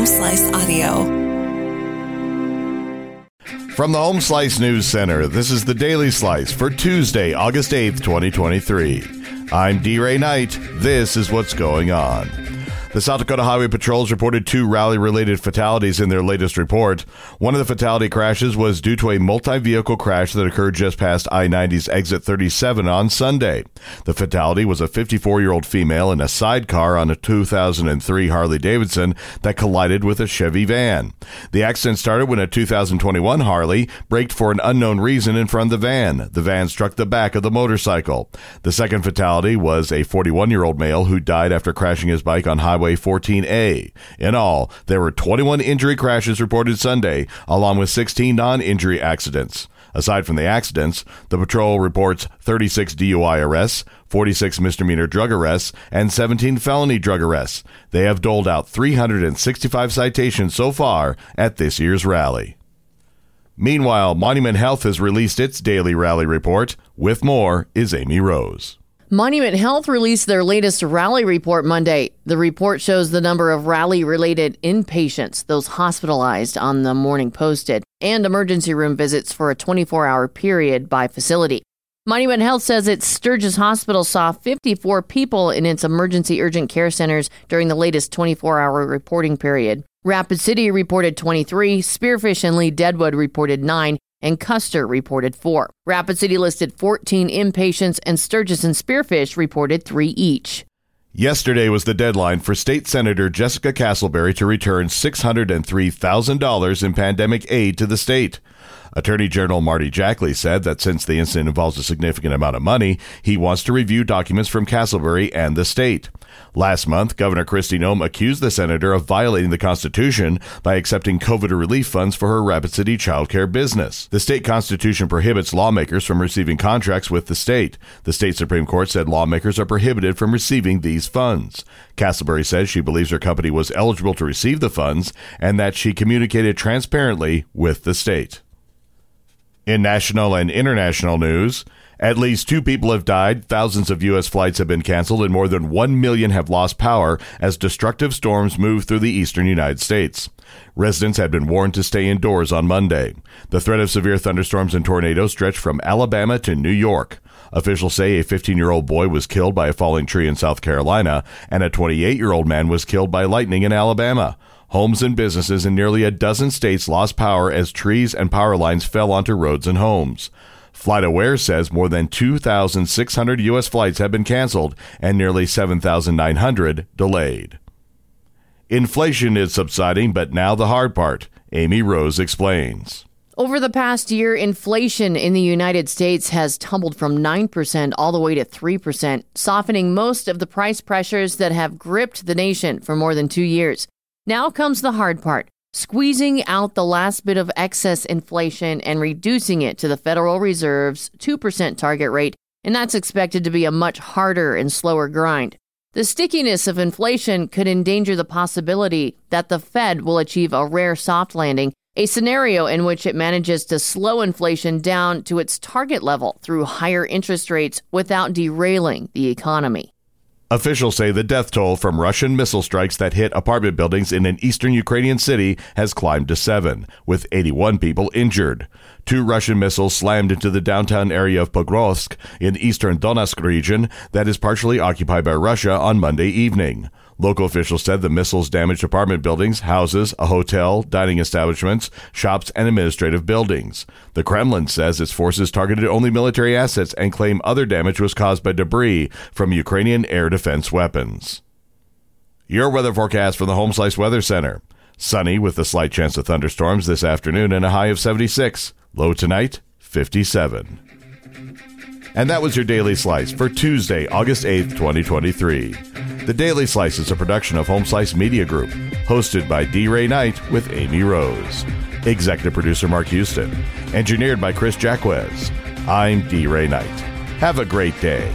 Home Slice Audio. From the Home Slice News Center, this is the Daily Slice for Tuesday, August 8th, 2023. I'm D. Ray Knight. This is what's going on. The South Dakota Highway Patrols reported two rally related fatalities in their latest report. One of the fatality crashes was due to a multi vehicle crash that occurred just past I 90's exit 37 on Sunday. The fatality was a 54 year old female in a sidecar on a 2003 Harley Davidson that collided with a Chevy van. The accident started when a 2021 Harley braked for an unknown reason in front of the van. The van struck the back of the motorcycle. The second fatality was a 41 year old male who died after crashing his bike on Highway Highway 14A. In all, there were 21 injury crashes reported Sunday, along with 16 non injury accidents. Aside from the accidents, the patrol reports 36 DUI arrests, 46 misdemeanor drug arrests, and 17 felony drug arrests. They have doled out 365 citations so far at this year's rally. Meanwhile, Monument Health has released its daily rally report. With more is Amy Rose. Monument Health released their latest rally report Monday. The report shows the number of rally related inpatients, those hospitalized on the morning posted, and emergency room visits for a 24 hour period by facility. Monument Health says its Sturgis Hospital saw 54 people in its emergency urgent care centers during the latest 24 hour reporting period. Rapid City reported 23, Spearfish and Lead Deadwood reported 9, and Custer reported four. Rapid City listed 14 inpatients, and Sturgis and Spearfish reported three each. Yesterday was the deadline for State Senator Jessica Castleberry to return $603,000 in pandemic aid to the state. Attorney General Marty Jackley said that since the incident involves a significant amount of money, he wants to review documents from Castleberry and the state. Last month, Governor Kristi Noem accused the senator of violating the Constitution by accepting COVID relief funds for her Rapid City childcare business. The state constitution prohibits lawmakers from receiving contracts with the state. The state Supreme Court said lawmakers are prohibited from receiving these funds. Castleberry says she believes her company was eligible to receive the funds and that she communicated transparently with the state. In national and international news, at least two people have died, thousands of U.S. flights have been canceled, and more than one million have lost power as destructive storms move through the eastern United States. Residents had been warned to stay indoors on Monday. The threat of severe thunderstorms and tornadoes stretched from Alabama to New York. Officials say a 15 year old boy was killed by a falling tree in South Carolina, and a 28 year old man was killed by lightning in Alabama. Homes and businesses in nearly a dozen states lost power as trees and power lines fell onto roads and homes. FlightAware says more than 2,600 U.S. flights have been canceled and nearly 7,900 delayed. Inflation is subsiding, but now the hard part. Amy Rose explains. Over the past year, inflation in the United States has tumbled from 9% all the way to 3%, softening most of the price pressures that have gripped the nation for more than two years. Now comes the hard part squeezing out the last bit of excess inflation and reducing it to the Federal Reserve's 2% target rate, and that's expected to be a much harder and slower grind. The stickiness of inflation could endanger the possibility that the Fed will achieve a rare soft landing, a scenario in which it manages to slow inflation down to its target level through higher interest rates without derailing the economy. Officials say the death toll from Russian missile strikes that hit apartment buildings in an eastern Ukrainian city has climbed to seven, with 81 people injured. Two Russian missiles slammed into the downtown area of Pokrovsk in eastern Donetsk region that is partially occupied by Russia on Monday evening. Local officials said the missiles damaged apartment buildings, houses, a hotel, dining establishments, shops, and administrative buildings. The Kremlin says its forces targeted only military assets and claim other damage was caused by debris from Ukrainian air defense weapons. Your weather forecast from the Home Slice Weather Center. Sunny with a slight chance of thunderstorms this afternoon and a high of 76. Low tonight, 57. And that was your Daily Slice for Tuesday, August 8th, 2023. The Daily Slice is a production of Home Slice Media Group, hosted by D. Ray Knight with Amy Rose. Executive producer Mark Houston. Engineered by Chris Jacquez. I'm D. Ray Knight. Have a great day.